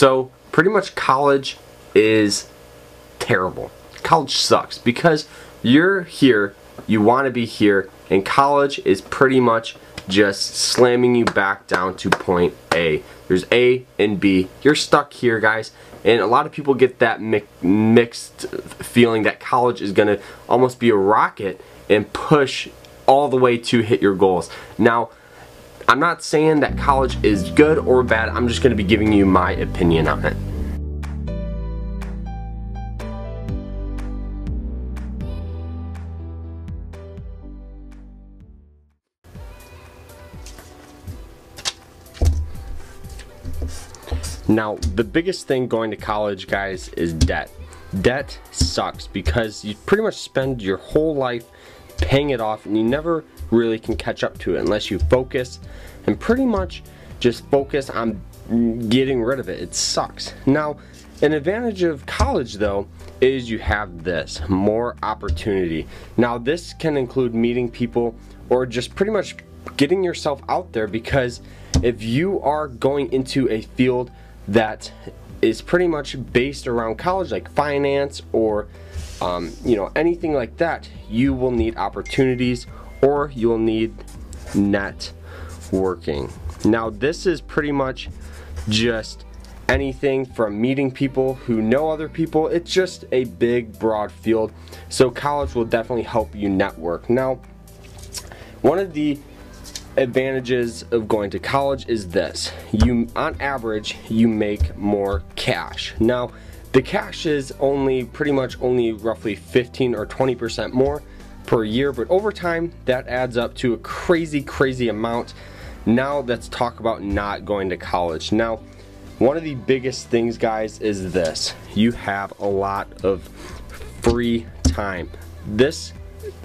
So pretty much college is terrible. College sucks because you're here, you want to be here, and college is pretty much just slamming you back down to point A. There's A and B. You're stuck here, guys. And a lot of people get that mi mixed feeling that college is going to almost be a rocket and push all the way to hit your goals. Now, I'm not saying that college is good or bad. I'm just to be giving you my opinion on it. Now, the biggest thing going to college, guys, is debt. Debt sucks because you pretty much spend your whole life paying it off and you never really can catch up to it unless you focus and pretty much just focus on getting rid of it. It sucks. Now, an advantage of college though is you have this more opportunity. Now, this can include meeting people or just pretty much getting yourself out there because if you are going into a field that is pretty much based around college, like finance or um, you know anything like that, you will need opportunities or you'll need networking. Now, this is pretty much just anything from meeting people who know other people. It's just a big, broad field. So, college will definitely help you network. Now, one of the advantages of going to college is this. You, on average, you make more cash. Now, the cash is only pretty much only roughly 15 or 20% more per year, but over time, that adds up to a crazy, crazy amount. Now, let's talk about not going to college. Now, one of the biggest things, guys, is this. You have a lot of free time. This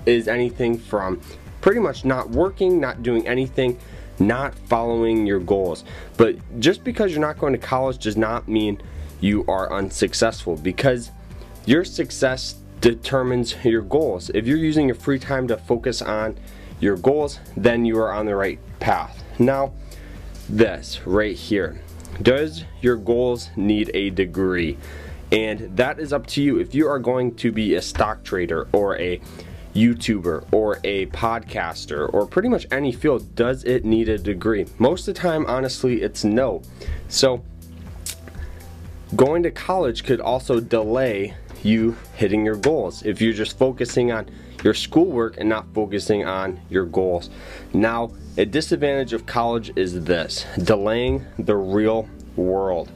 is anything from pretty much not working, not doing anything, not following your goals. But just because you're not going to college does not mean you are unsuccessful because your success determines your goals. If you're using your free time to focus on your goals, then you are on the right path. Now, this right here. Does your goals need a degree? And that is up to you. If you are going to be a stock trader or a YouTuber or a podcaster or pretty much any field, does it need a degree? Most of the time, honestly, it's no. So, going to college could also delay you hitting your goals if you're just focusing on your schoolwork and not focusing on your goals. Now, a disadvantage of college is this delaying the real world.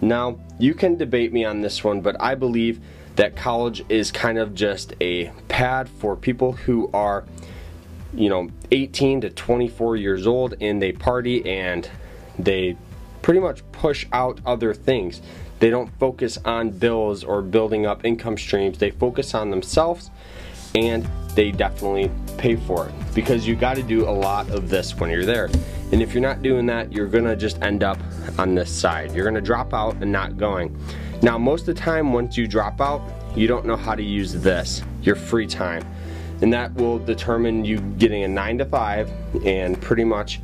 Now, you can debate me on this one, but I believe that college is kind of just a pad for people who are, you know, 18 to 24 years old and they party and they pretty much push out other things. They don't focus on bills or building up income streams. They focus on themselves and they definitely pay for it because you got to do a lot of this when you're there. And if you're not doing that, you're gonna just end up on this side. You're gonna drop out and not going. Now, most of the time, once you drop out, you don't know how to use this, your free time. And that will determine you getting a nine to five and pretty much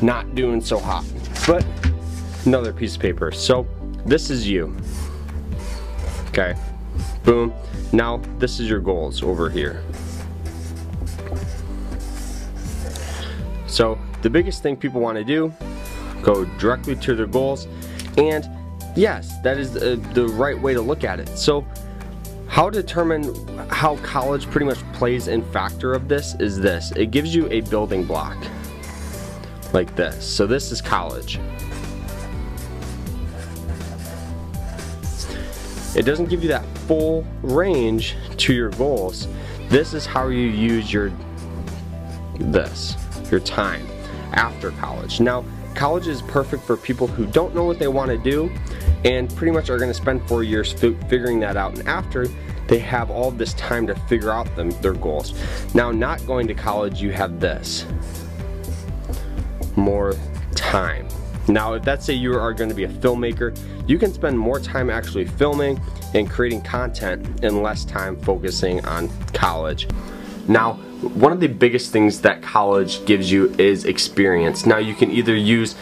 not doing so hot. But another piece of paper. So this is you. Okay. Boom. Now this is your goals over here. So the biggest thing people want to do, go directly to their goals and Yes, that is the, the right way to look at it. So how to determine how college pretty much plays in factor of this is this. It gives you a building block like this. So this is college. It doesn't give you that full range to your goals. This is how you use your this, your time after college. Now, college is perfect for people who don't know what they want to do and pretty much are going to spend four years figuring that out. And after, they have all this time to figure out them, their goals. Now, not going to college, you have this more time. Now, if let's say you are going to be a filmmaker, you can spend more time actually filming and creating content and less time focusing on college. Now, one of the biggest things that college gives you is experience. Now, you can either use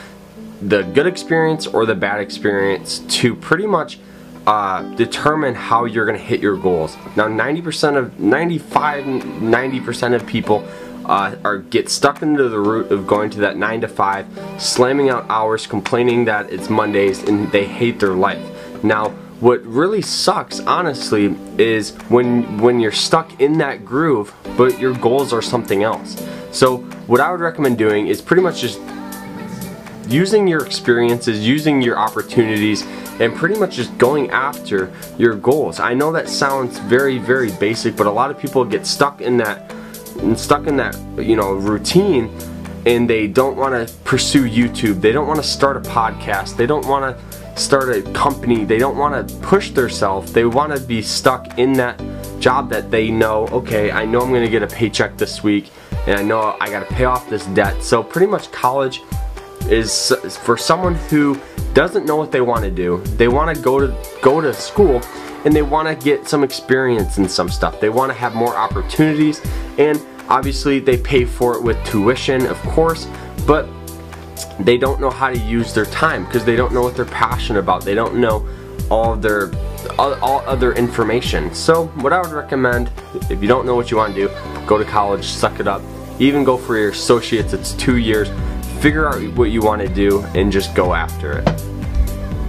the good experience or the bad experience to pretty much uh, determine how you're going to hit your goals. Now 90% of 95 90% of people uh, are get stuck into the route of going to that 9 to 5, slamming out hours, complaining that it's Mondays and they hate their life. Now what really sucks honestly is when when you're stuck in that groove but your goals are something else. So what I would recommend doing is pretty much just using your experiences, using your opportunities, and pretty much just going after your goals. I know that sounds very, very basic, but a lot of people get stuck in that stuck in that you know routine and they don't want to pursue YouTube. They don't want to start a podcast. They don't want to start a company. They don't want to push themselves. They want to be stuck in that job that they know, okay, I know I'm going to get a paycheck this week and I know I got to pay off this debt. So pretty much college is for someone who doesn't know what they want to do. They want to go to go to school and they want to get some experience in some stuff. They want to have more opportunities and obviously they pay for it with tuition, of course, but they don't know how to use their time because they don't know what they're passionate about. They don't know all their all, other information. So what I would recommend, if you don't know what you want to do, go to college, suck it up. Even go for your associates, it's two years. Figure out what you want to do and just go after it.